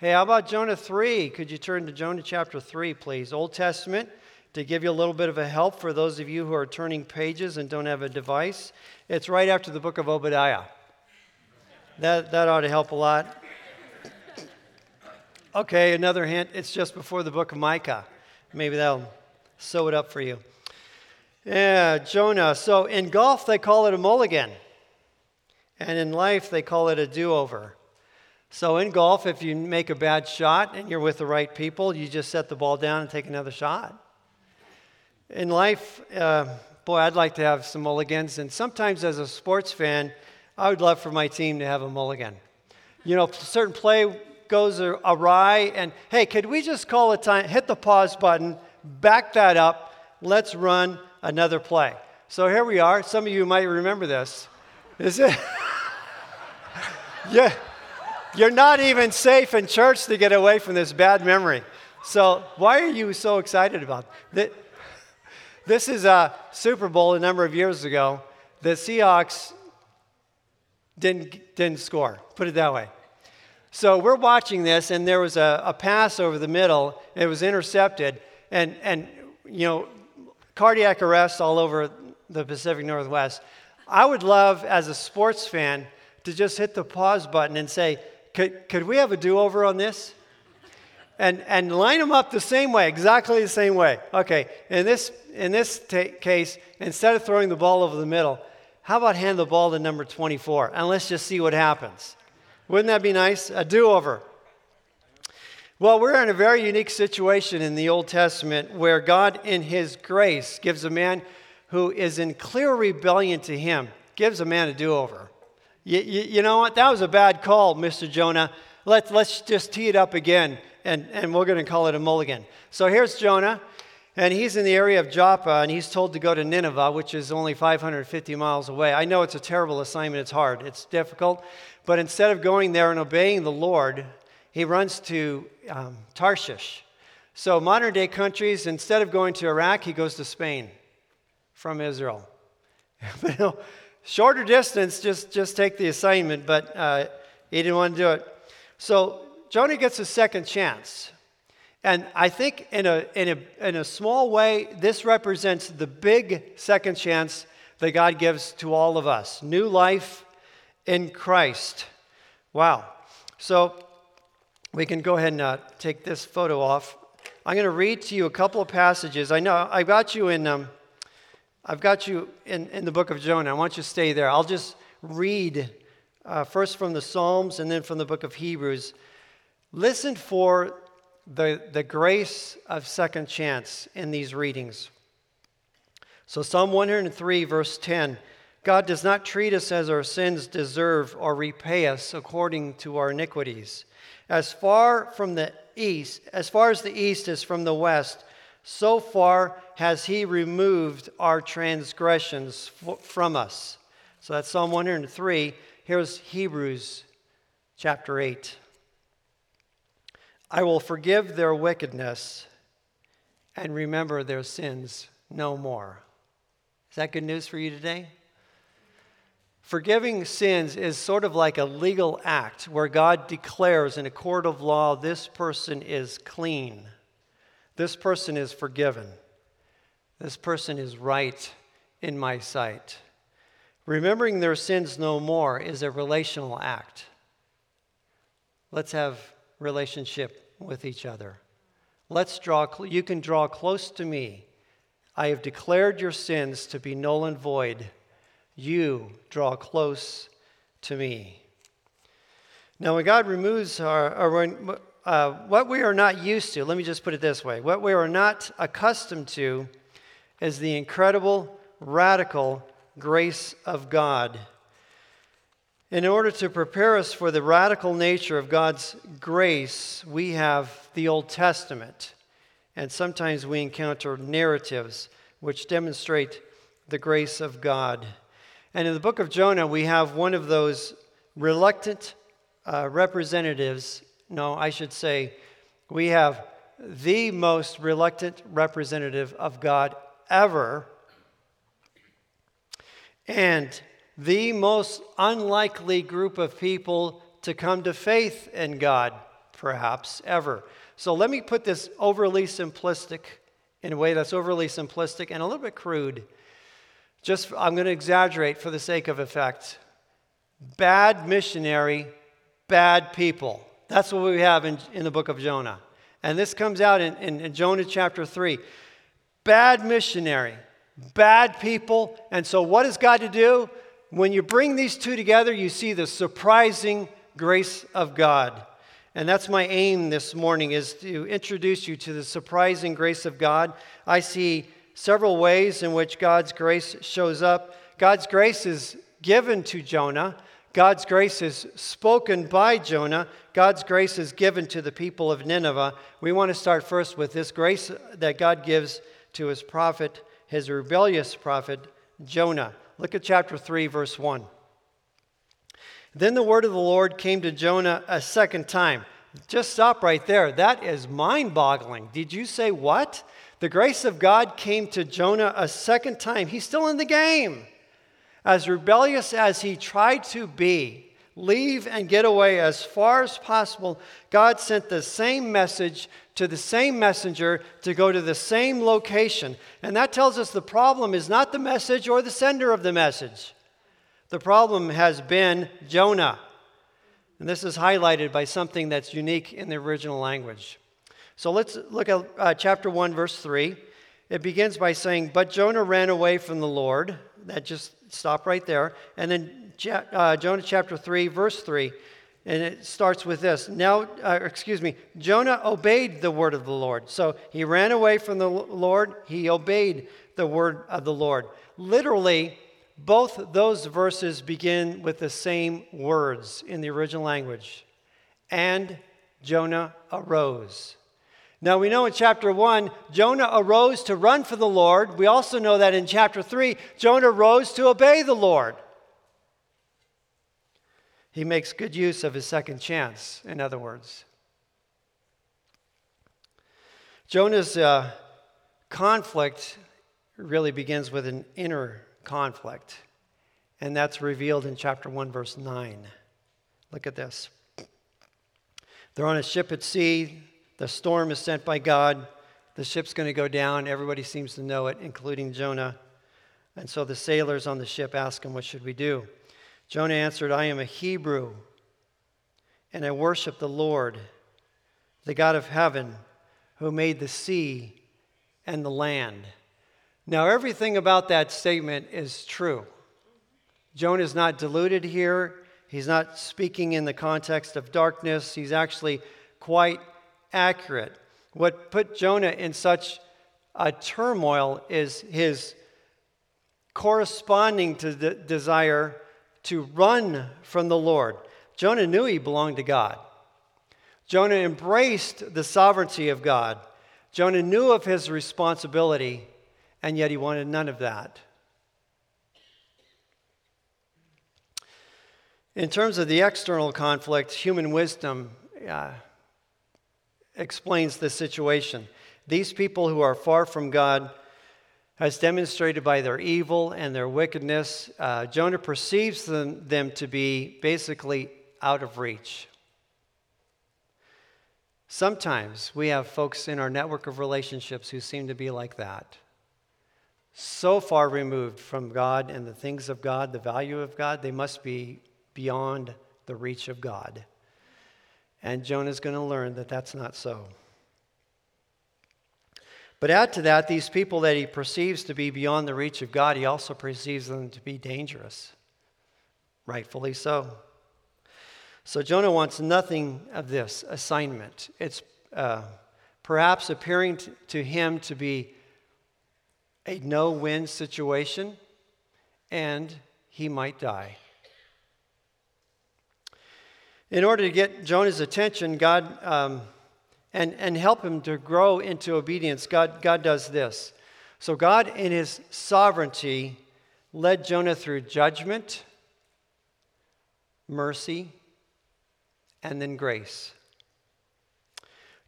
Hey, how about Jonah 3? Could you turn to Jonah chapter 3, please? Old Testament, to give you a little bit of a help for those of you who are turning pages and don't have a device. It's right after the book of Obadiah. That, that ought to help a lot. Okay, another hint. It's just before the book of Micah. Maybe that'll sew it up for you. Yeah, Jonah. So in golf, they call it a mulligan. And in life, they call it a do over. So in golf, if you make a bad shot and you're with the right people, you just set the ball down and take another shot. In life, uh, boy, I'd like to have some mulligans. And sometimes as a sports fan, I would love for my team to have a mulligan. You know, a certain play goes awry, and hey, could we just call a time? Hit the pause button, back that up, let's run another play. So here we are. Some of you might remember this. Is it? yeah. You're not even safe in church to get away from this bad memory. So why are you so excited about it? This is a Super Bowl a number of years ago. The Seahawks didn't, didn't score, put it that way. So we're watching this, and there was a, a pass over the middle. It was intercepted, and, and you know, cardiac arrest all over the Pacific Northwest. I would love, as a sports fan, to just hit the pause button and say, could, could we have a do over on this? And, and line them up the same way, exactly the same way. Okay, in this, in this t- case, instead of throwing the ball over the middle, how about hand the ball to number 24 and let's just see what happens? Wouldn't that be nice? A do over. Well, we're in a very unique situation in the Old Testament where God, in His grace, gives a man who is in clear rebellion to Him, gives a man a do over. You, you, you, know what? That was a bad call, Mr. Jonah. Let, let's just tee it up again, and, and we're going to call it a mulligan. So here's Jonah, and he's in the area of Joppa, and he's told to go to Nineveh, which is only 550 miles away. I know it's a terrible assignment, it's hard, it's difficult, but instead of going there and obeying the Lord, he runs to um, Tarshish. So, modern day countries, instead of going to Iraq, he goes to Spain from Israel. know, shorter distance, just, just take the assignment, but uh, he didn't want to do it. So, Jonah gets a second chance. And I think, in a, in, a, in a small way, this represents the big second chance that God gives to all of us new life in Christ. Wow. So, we can go ahead and uh, take this photo off. I'm going to read to you a couple of passages. I know I've got you in. Um, I've got you in, in the book of Jonah. I want you to stay there. I'll just read uh, first from the Psalms and then from the book of Hebrews. Listen for the, the grace of second chance in these readings. So, Psalm 103, verse 10 God does not treat us as our sins deserve or repay us according to our iniquities. As far from the east, as far as the east is from the west, so far has he removed our transgressions from us. So that's Psalm 103. Here's Hebrews chapter 8. I will forgive their wickedness and remember their sins no more. Is that good news for you today? Forgiving sins is sort of like a legal act where God declares in a court of law this person is clean, this person is forgiven, this person is right in my sight. Remembering their sins no more is a relational act. Let's have relationship with each other. Let's draw you can draw close to me. I have declared your sins to be null and void you draw close to me. Now, when God removes our, when, uh, what we are not used to, let me just put it this way what we are not accustomed to is the incredible, radical grace of God. In order to prepare us for the radical nature of God's grace, we have the Old Testament. And sometimes we encounter narratives which demonstrate the grace of God. And in the book of Jonah, we have one of those reluctant uh, representatives. No, I should say, we have the most reluctant representative of God ever, and the most unlikely group of people to come to faith in God perhaps, ever. So let me put this overly simplistic in a way that's overly simplistic and a little bit crude. Just, I'm going to exaggerate for the sake of effect. Bad missionary, bad people. That's what we have in, in the book of Jonah. And this comes out in, in, in Jonah chapter 3. Bad missionary, bad people. And so, what is God to do? When you bring these two together, you see the surprising grace of God. And that's my aim this morning is to introduce you to the surprising grace of God. I see several ways in which God's grace shows up. God's grace is given to Jonah. God's grace is spoken by Jonah. God's grace is given to the people of Nineveh. We want to start first with this grace that God gives to his prophet, his rebellious prophet, Jonah. Look at chapter 3, verse 1. Then the word of the Lord came to Jonah a second time. Just stop right there. That is mind boggling. Did you say what? The grace of God came to Jonah a second time. He's still in the game. As rebellious as he tried to be, leave and get away as far as possible, God sent the same message to the same messenger to go to the same location. And that tells us the problem is not the message or the sender of the message. The problem has been Jonah. And this is highlighted by something that's unique in the original language. So let's look at uh, chapter 1, verse 3. It begins by saying, But Jonah ran away from the Lord. That just stop right there. And then uh, Jonah chapter 3, verse 3. And it starts with this. Now, uh, excuse me, Jonah obeyed the word of the Lord. So he ran away from the Lord, he obeyed the word of the Lord. Literally, both those verses begin with the same words in the original language. And Jonah arose. Now we know in chapter 1, Jonah arose to run for the Lord. We also know that in chapter 3, Jonah rose to obey the Lord. He makes good use of his second chance, in other words. Jonah's uh, conflict really begins with an inner conflict. And that's revealed in chapter 1, verse 9. Look at this. They're on a ship at sea. The storm is sent by God. The ship's going to go down. Everybody seems to know it, including Jonah. And so the sailors on the ship ask him, What should we do? Jonah answered, I am a Hebrew, and I worship the Lord, the God of heaven, who made the sea and the land. Now, everything about that statement is true. Jonah is not deluded here. He's not speaking in the context of darkness. He's actually quite accurate. What put Jonah in such a turmoil is his corresponding to the desire to run from the Lord. Jonah knew he belonged to God. Jonah embraced the sovereignty of God. Jonah knew of his responsibility and yet he wanted none of that. In terms of the external conflict, human wisdom uh, explains the situation. These people who are far from God, as demonstrated by their evil and their wickedness, uh, Jonah perceives them, them to be basically out of reach. Sometimes we have folks in our network of relationships who seem to be like that so far removed from God and the things of God, the value of God, they must be beyond the reach of God. And Jonah's going to learn that that's not so. But add to that, these people that he perceives to be beyond the reach of God, he also perceives them to be dangerous. Rightfully so. So Jonah wants nothing of this assignment. It's uh, perhaps appearing to him to be a no win situation, and he might die. In order to get Jonah's attention, God, um, and, and help him to grow into obedience, God, God does this. So, God, in his sovereignty, led Jonah through judgment, mercy, and then grace.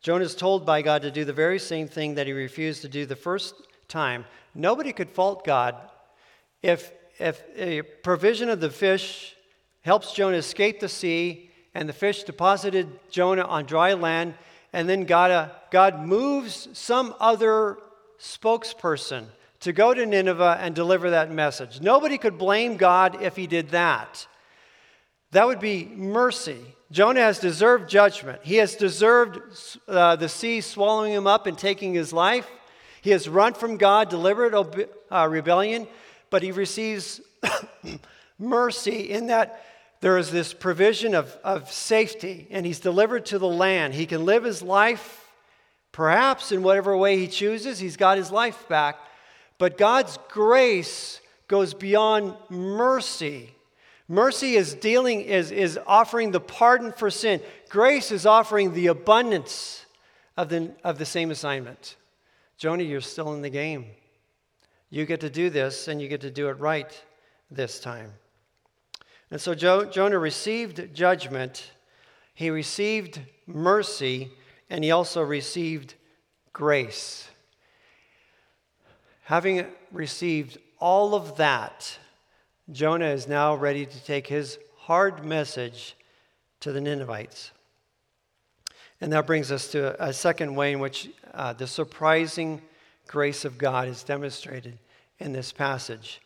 Jonah is told by God to do the very same thing that he refused to do the first time. Nobody could fault God if, if a provision of the fish helps Jonah escape the sea and the fish deposited Jonah on dry land, and then God, uh, God moves some other spokesperson to go to Nineveh and deliver that message. Nobody could blame God if he did that. That would be mercy. Jonah has deserved judgment. He has deserved uh, the sea swallowing him up and taking his life. He has run from God, deliberate ob- uh, rebellion, but he receives mercy in that there is this provision of, of safety, and he's delivered to the land. He can live his life, perhaps in whatever way he chooses. He's got his life back. But God's grace goes beyond mercy. Mercy is dealing, is, is offering the pardon for sin. Grace is offering the abundance of the, of the same assignment. Jonah, you're still in the game. You get to do this, and you get to do it right this time. And so jo- Jonah received judgment, he received mercy, and he also received grace. Having received all of that, Jonah is now ready to take his hard message to the Ninevites. And that brings us to a second way in which uh, the surprising grace of God is demonstrated in this passage.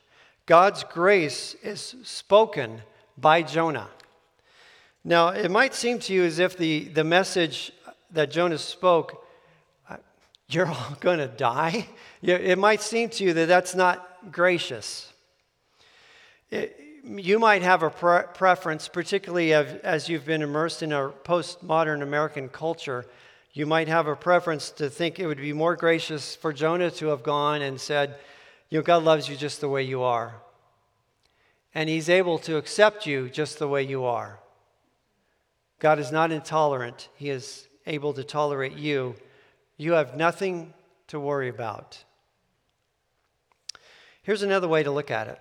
God's grace is spoken by Jonah. Now, it might seem to you as if the, the message that Jonah spoke, uh, you're all going to die. It might seem to you that that's not gracious. It, you might have a pre- preference, particularly as you've been immersed in a postmodern American culture. You might have a preference to think it would be more gracious for Jonah to have gone and said, You know, God loves you just the way you are and He's able to accept you just the way you are. God is not intolerant, He is able to tolerate you. You have nothing to worry about. Here's another way to look at it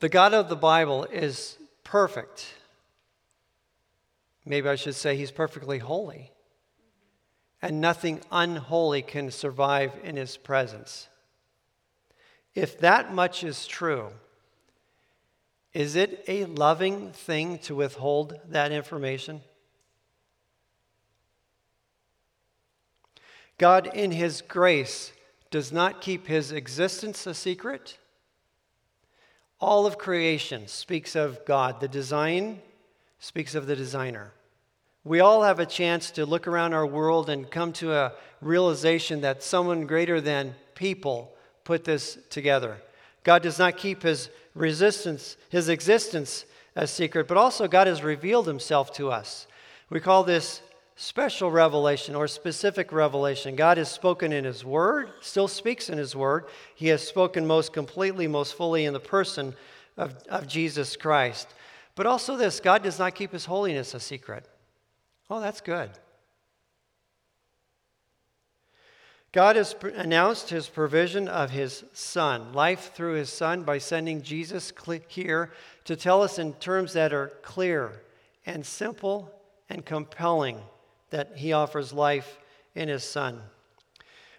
the God of the Bible is perfect. Maybe I should say He's perfectly holy. And nothing unholy can survive in His presence. If that much is true, is it a loving thing to withhold that information? God, in His grace, does not keep His existence a secret. All of creation speaks of God. The design speaks of the designer. We all have a chance to look around our world and come to a realization that someone greater than people put this together. God does not keep his resistance, his existence a secret, but also God has revealed himself to us. We call this special revelation or specific revelation. God has spoken in his word, still speaks in his word. He has spoken most completely, most fully in the person of, of Jesus Christ. But also this God does not keep his holiness a secret. Oh, that's good. God has announced his provision of his Son, life through his Son, by sending Jesus here to tell us in terms that are clear and simple and compelling that he offers life in his Son.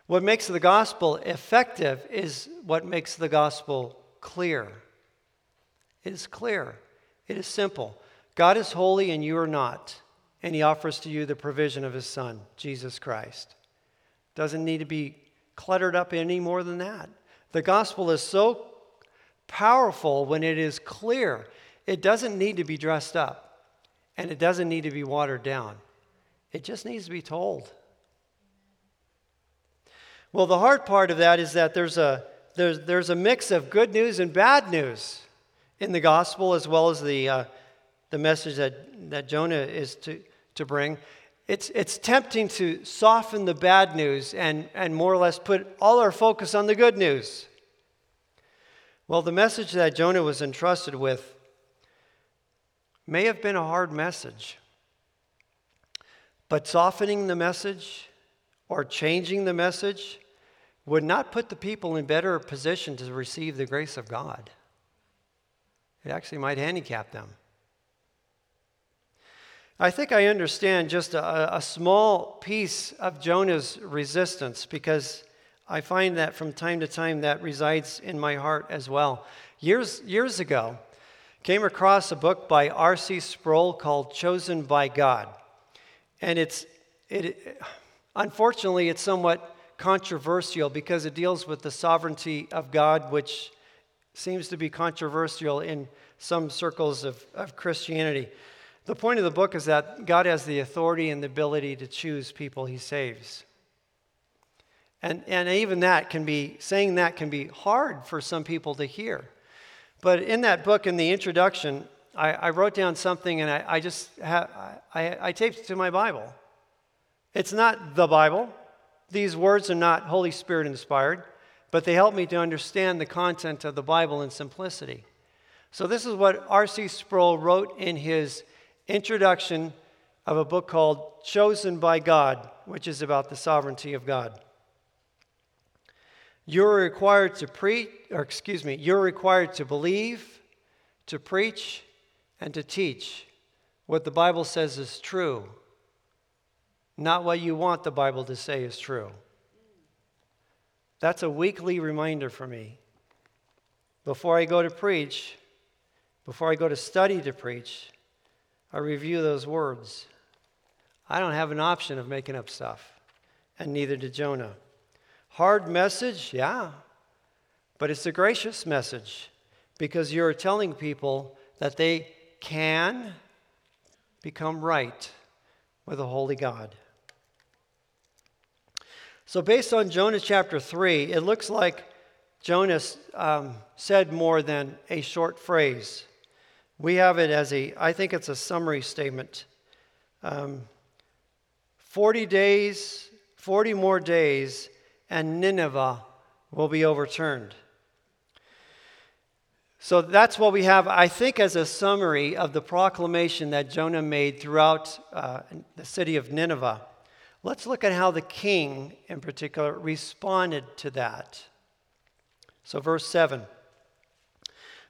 What makes the gospel effective is what makes the gospel clear. It is clear, it is simple. God is holy and you are not, and he offers to you the provision of his Son, Jesus Christ. Doesn't need to be cluttered up any more than that. The gospel is so powerful when it is clear. It doesn't need to be dressed up, and it doesn't need to be watered down. It just needs to be told. Well, the hard part of that is that there's a, there's, there's a mix of good news and bad news in the gospel, as well as the, uh, the message that, that Jonah is to, to bring it's, it's tempting to soften the bad news and, and more or less put all our focus on the good news. Well, the message that Jonah was entrusted with may have been a hard message, but softening the message or changing the message would not put the people in better position to receive the grace of God. It actually might handicap them. I think I understand just a, a, small piece of Jonah's resistance because I find that from time to time that resides in my heart as well. Years, years ago, came across a book by R.C. Sproul called Chosen by God. And it's, it, unfortunately, it's somewhat controversial because it deals with the sovereignty of God, which seems to be controversial in some circles of, of Christianity. The point of the book is that God has the authority and the ability to choose people he saves. And, and even that can be, saying that can be hard for some people to hear. But in that book, in the introduction, I, I wrote down something and I, I just I, I taped it to my Bible. It's not the Bible. These words are not Holy Spirit inspired, but they help me to understand the content of the Bible in simplicity. So, this is what R.C. Sproul wrote in his introduction of a book called Chosen by God, which is about the sovereignty of God. You're required to preach, or excuse me, you're required to believe, to preach, and to teach what the Bible says is true, not what you want the Bible to say is true. That's a weekly reminder for me. Before I go to preach, before I go to study to preach, I review those words. I don't have an option of making up stuff, and neither did Jonah. Hard message, yeah, but it's a gracious message because you're telling people that they can become right with a holy God. So, based on Jonah chapter 3, it looks like Jonah um, said more than a short phrase. We have it as a, I think it's a summary statement. Um, 40 days, 40 more days, and Nineveh will be overturned. So that's what we have, I think, as a summary of the proclamation that Jonah made throughout uh, the city of Nineveh. Let's look at how the king, in particular, responded to that. So, verse 7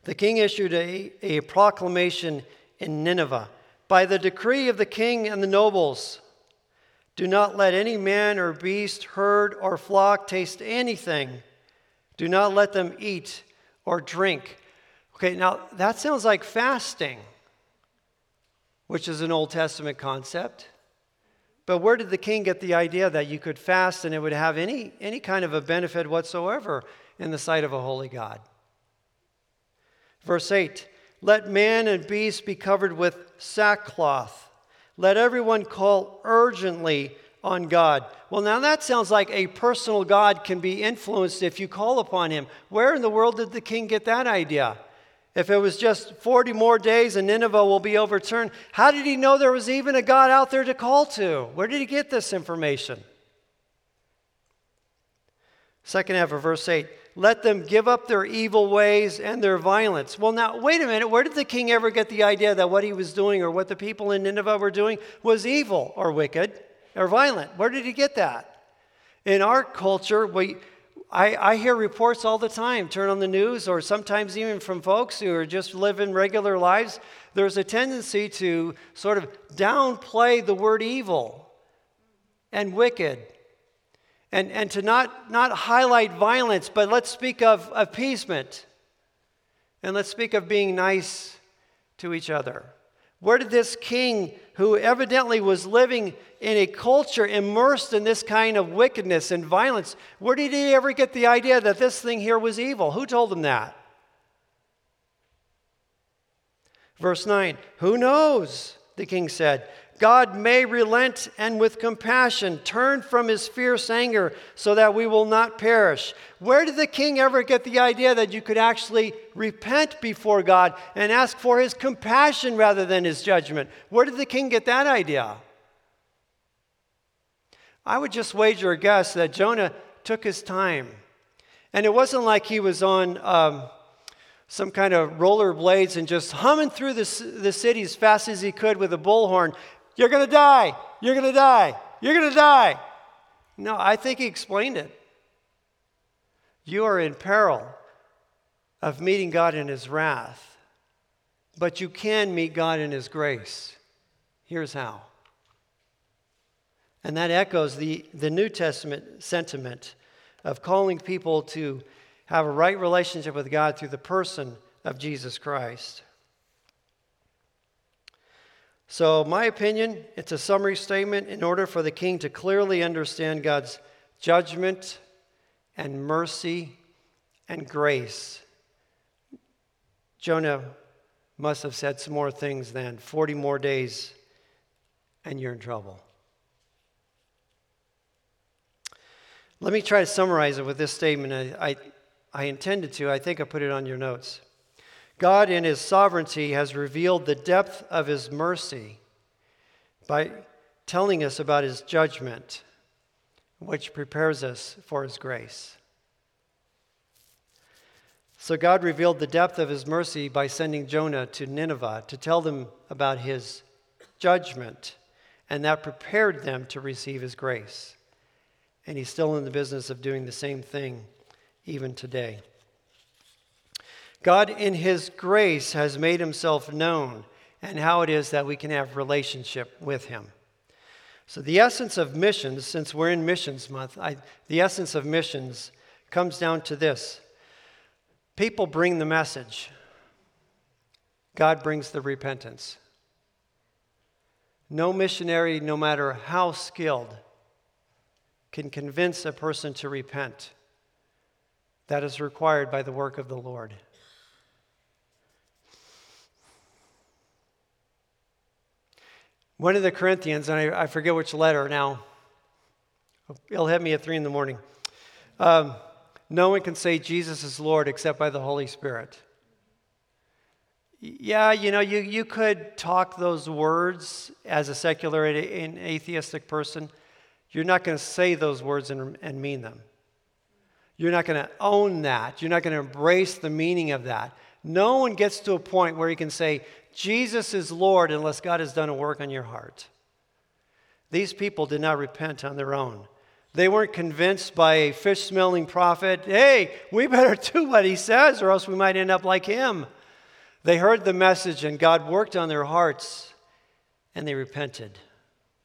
The king issued a, a proclamation in Nineveh by the decree of the king and the nobles. Do not let any man or beast, herd or flock taste anything. Do not let them eat or drink Okay, now that sounds like fasting, which is an Old Testament concept. But where did the king get the idea that you could fast and it would have any, any kind of a benefit whatsoever in the sight of a holy God? Verse 8 Let man and beast be covered with sackcloth. Let everyone call urgently on God. Well, now that sounds like a personal God can be influenced if you call upon him. Where in the world did the king get that idea? If it was just 40 more days and Nineveh will be overturned, how did he know there was even a God out there to call to? Where did he get this information? Second half of verse 8 let them give up their evil ways and their violence. Well, now, wait a minute. Where did the king ever get the idea that what he was doing or what the people in Nineveh were doing was evil or wicked or violent? Where did he get that? In our culture, we, I, I hear reports all the time, turn on the news, or sometimes even from folks who are just living regular lives. There's a tendency to sort of downplay the word evil and wicked and, and to not, not highlight violence, but let's speak of appeasement and let's speak of being nice to each other. Where did this king, who evidently was living in a culture immersed in this kind of wickedness and violence, where did he ever get the idea that this thing here was evil? Who told him that? Verse 9 Who knows? The king said. God may relent and with compassion turn from his fierce anger so that we will not perish. Where did the king ever get the idea that you could actually repent before God and ask for his compassion rather than his judgment? Where did the king get that idea? I would just wager a guess that Jonah took his time. And it wasn't like he was on um, some kind of roller blades and just humming through the, the city as fast as he could with a bullhorn you're going to die. You're going to die. You're going to die. No, I think he explained it. You are in peril of meeting God in his wrath, but you can meet God in his grace. Here's how. And that echoes the, the New Testament sentiment of calling people to have a right relationship with God through the person of Jesus Christ. So, my opinion, it's a summary statement in order for the king to clearly understand God's judgment and mercy and grace. Jonah must have said some more things then 40 more days, and you're in trouble. Let me try to summarize it with this statement. I, I, I intended to, I think I put it on your notes. God, in His sovereignty, has revealed the depth of His mercy by telling us about His judgment, which prepares us for His grace. So, God revealed the depth of His mercy by sending Jonah to Nineveh to tell them about His judgment, and that prepared them to receive His grace. And He's still in the business of doing the same thing even today. God, in His grace, has made Himself known and how it is that we can have relationship with Him. So, the essence of missions, since we're in Missions Month, I, the essence of missions comes down to this people bring the message, God brings the repentance. No missionary, no matter how skilled, can convince a person to repent. That is required by the work of the Lord. One of the Corinthians, and I, I forget which letter now, it'll hit me at three in the morning. Um, no one can say Jesus is Lord except by the Holy Spirit. Yeah, you know, you, you could talk those words as a secular and atheistic person. You're not going to say those words and, and mean them. You're not going to own that. You're not going to embrace the meaning of that. No one gets to a point where he can say, Jesus is Lord unless God has done a work on your heart. These people did not repent on their own. They weren't convinced by a fish smelling prophet, hey, we better do what he says or else we might end up like him. They heard the message and God worked on their hearts and they repented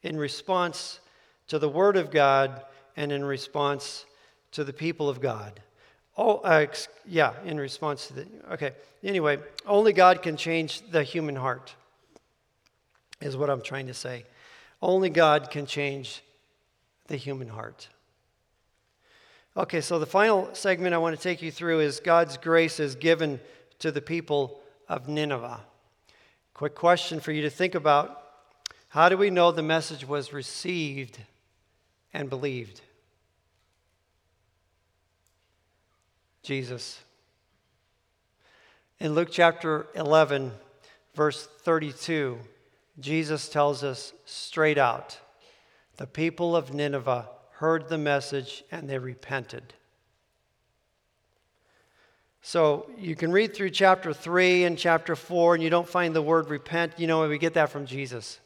in response to the word of God and in response to the people of God. Oh, uh, yeah, in response to the. Okay, anyway, only God can change the human heart, is what I'm trying to say. Only God can change the human heart. Okay, so the final segment I want to take you through is God's grace is given to the people of Nineveh. Quick question for you to think about How do we know the message was received and believed? Jesus. In Luke chapter 11, verse 32, Jesus tells us straight out the people of Nineveh heard the message and they repented. So you can read through chapter 3 and chapter 4 and you don't find the word repent. You know, we get that from Jesus.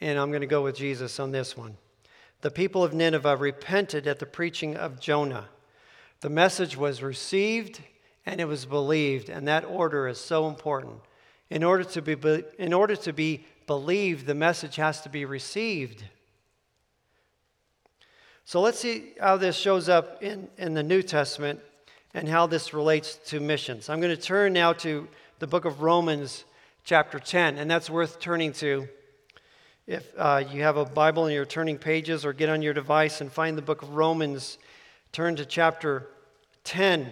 And I'm going to go with Jesus on this one. The people of Nineveh repented at the preaching of Jonah. The message was received and it was believed, and that order is so important. In order to be, in order to be believed, the message has to be received. So let's see how this shows up in, in the New Testament and how this relates to missions. I'm going to turn now to the book of Romans, chapter 10, and that's worth turning to. If uh, you have a Bible and you're turning pages, or get on your device and find the book of Romans Turn to chapter 10.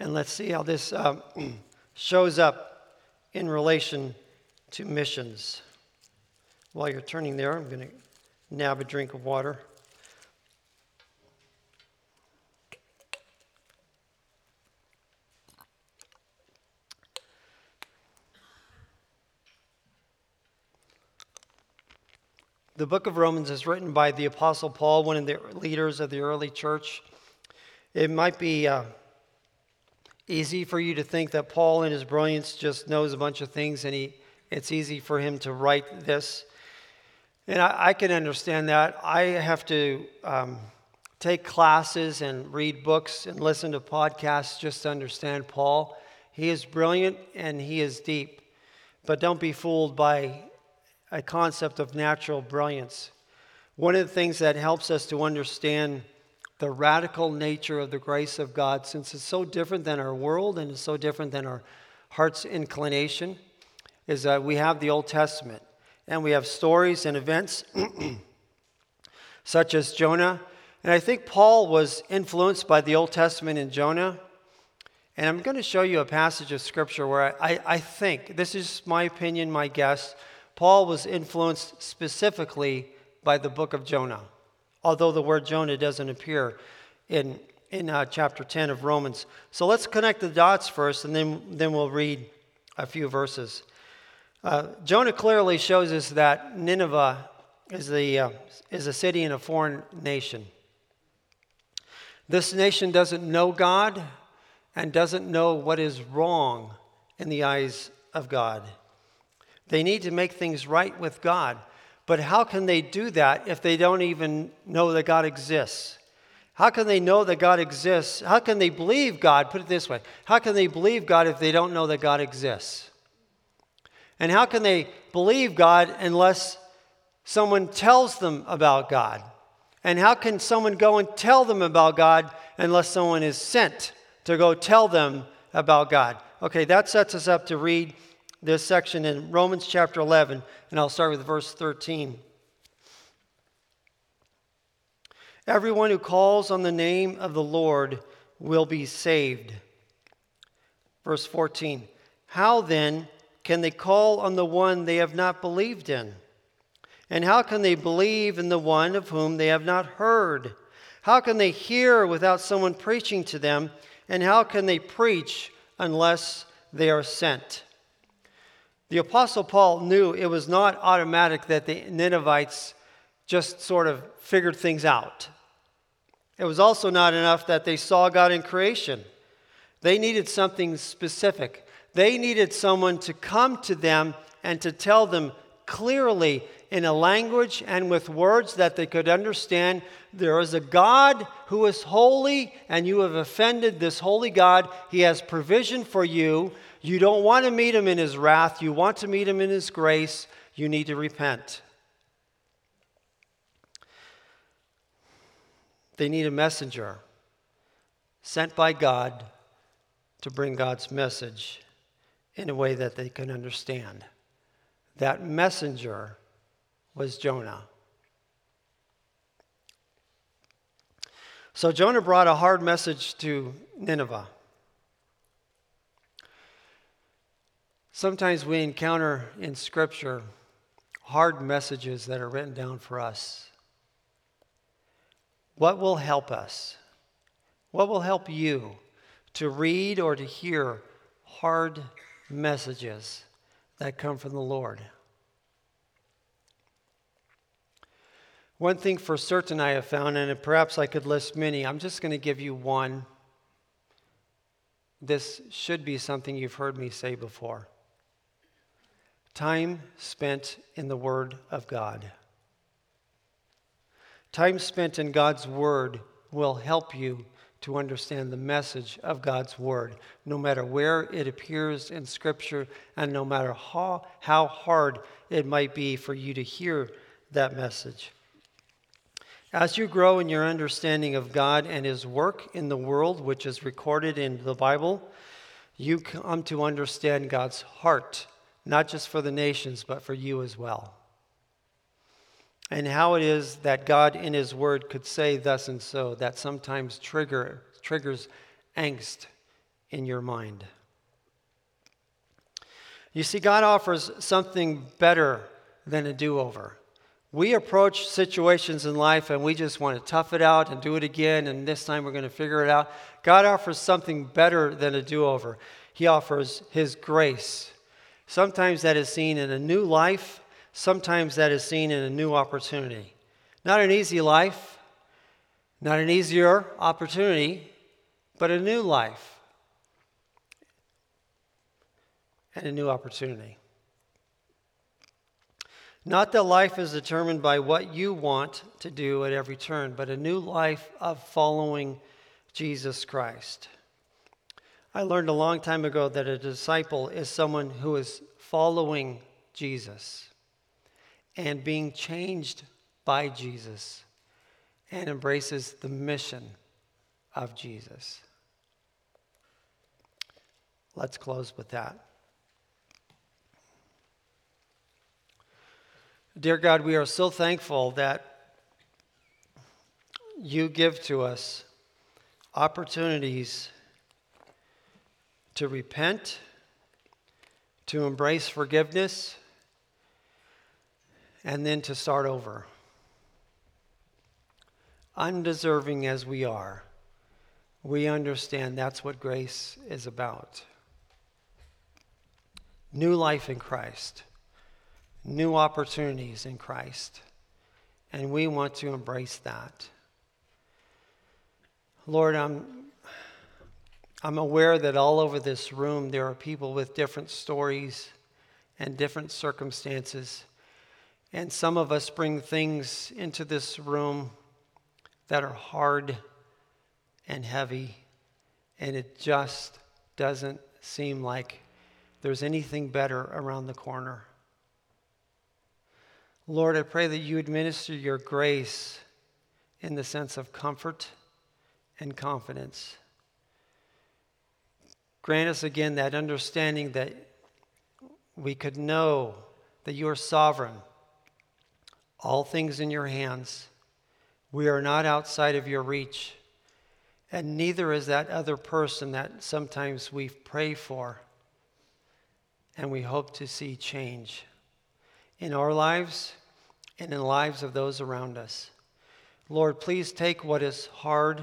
And let's see how this uh, shows up in relation to missions. While you're turning there, I'm going to nab a drink of water. The book of Romans is written by the Apostle Paul, one of the leaders of the early church. It might be uh, easy for you to think that Paul, in his brilliance, just knows a bunch of things and he, it's easy for him to write this. And I, I can understand that. I have to um, take classes and read books and listen to podcasts just to understand Paul. He is brilliant and he is deep. But don't be fooled by a concept of natural brilliance. One of the things that helps us to understand the radical nature of the grace of God, since it's so different than our world and it's so different than our heart's inclination, is that we have the Old Testament and we have stories and events such as Jonah. And I think Paul was influenced by the Old Testament in Jonah. And I'm going to show you a passage of scripture where I, I, think, this is my opinion, my guess, Paul was influenced specifically by the book of Jonah, although the word Jonah doesn't appear in, in uh, chapter 10 of Romans. So let's connect the dots first, and then, then we'll read a few verses. Uh, Jonah clearly shows us that Nineveh is, the, uh, is a city in a foreign nation. This nation doesn't know God and doesn't know what is wrong in the eyes of God. They need to make things right with God. But how can they do that if they don't even know that God exists? How can they know that God exists? How can they believe God? Put it this way How can they believe God if they don't know that God exists? And how can they believe God unless someone tells them about God? And how can someone go and tell them about God unless someone is sent to go tell them about God? Okay, that sets us up to read this section in Romans chapter 11, and I'll start with verse 13. Everyone who calls on the name of the Lord will be saved. Verse 14. How then can they call on the one they have not believed in? And how can they believe in the one of whom they have not heard? How can they hear without someone preaching to them? And how can they preach unless they are sent? The Apostle Paul knew it was not automatic that the Ninevites just sort of figured things out. It was also not enough that they saw God in creation. They needed something specific. They needed someone to come to them and to tell them clearly in a language and with words that they could understand there is a God who is holy, and you have offended this holy God. He has provision for you. You don't want to meet him in his wrath, you want to meet him in his grace. You need to repent. They need a messenger sent by God to bring God's message in a way that they can understand. That messenger was Jonah. So Jonah brought a hard message to Nineveh. Sometimes we encounter in Scripture hard messages that are written down for us. What will help us? What will help you to read or to hear hard messages that come from the Lord. One thing for certain I have found, and perhaps I could list many, I'm just going to give you one. This should be something you've heard me say before. Time spent in the Word of God. Time spent in God's Word will help you to understand the message of God's Word, no matter where it appears in Scripture and no matter how, how hard it might be for you to hear that message. As you grow in your understanding of God and His work in the world, which is recorded in the Bible, you come to understand God's heart, not just for the nations, but for you as well. And how it is that God in His Word could say thus and so, that sometimes trigger, triggers angst in your mind. You see, God offers something better than a do over. We approach situations in life and we just want to tough it out and do it again, and this time we're going to figure it out. God offers something better than a do over. He offers His grace. Sometimes that is seen in a new life, sometimes that is seen in a new opportunity. Not an easy life, not an easier opportunity, but a new life and a new opportunity. Not that life is determined by what you want to do at every turn, but a new life of following Jesus Christ. I learned a long time ago that a disciple is someone who is following Jesus and being changed by Jesus and embraces the mission of Jesus. Let's close with that. Dear God, we are so thankful that you give to us opportunities to repent, to embrace forgiveness, and then to start over. Undeserving as we are, we understand that's what grace is about. New life in Christ new opportunities in Christ. And we want to embrace that. Lord, I'm, I'm aware that all over this room there are people with different stories and different circumstances. And some of us bring things into this room that are hard and heavy, and it just doesn't seem like there's anything better around the corner. Lord, I pray that you administer your grace in the sense of comfort and confidence. Grant us again that understanding that we could know that you are sovereign, all things in your hands. We are not outside of your reach, and neither is that other person that sometimes we pray for and we hope to see change in our lives and in the lives of those around us. Lord, please take what is hard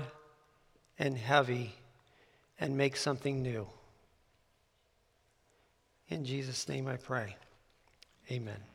and heavy and make something new. In Jesus' name I pray. Amen.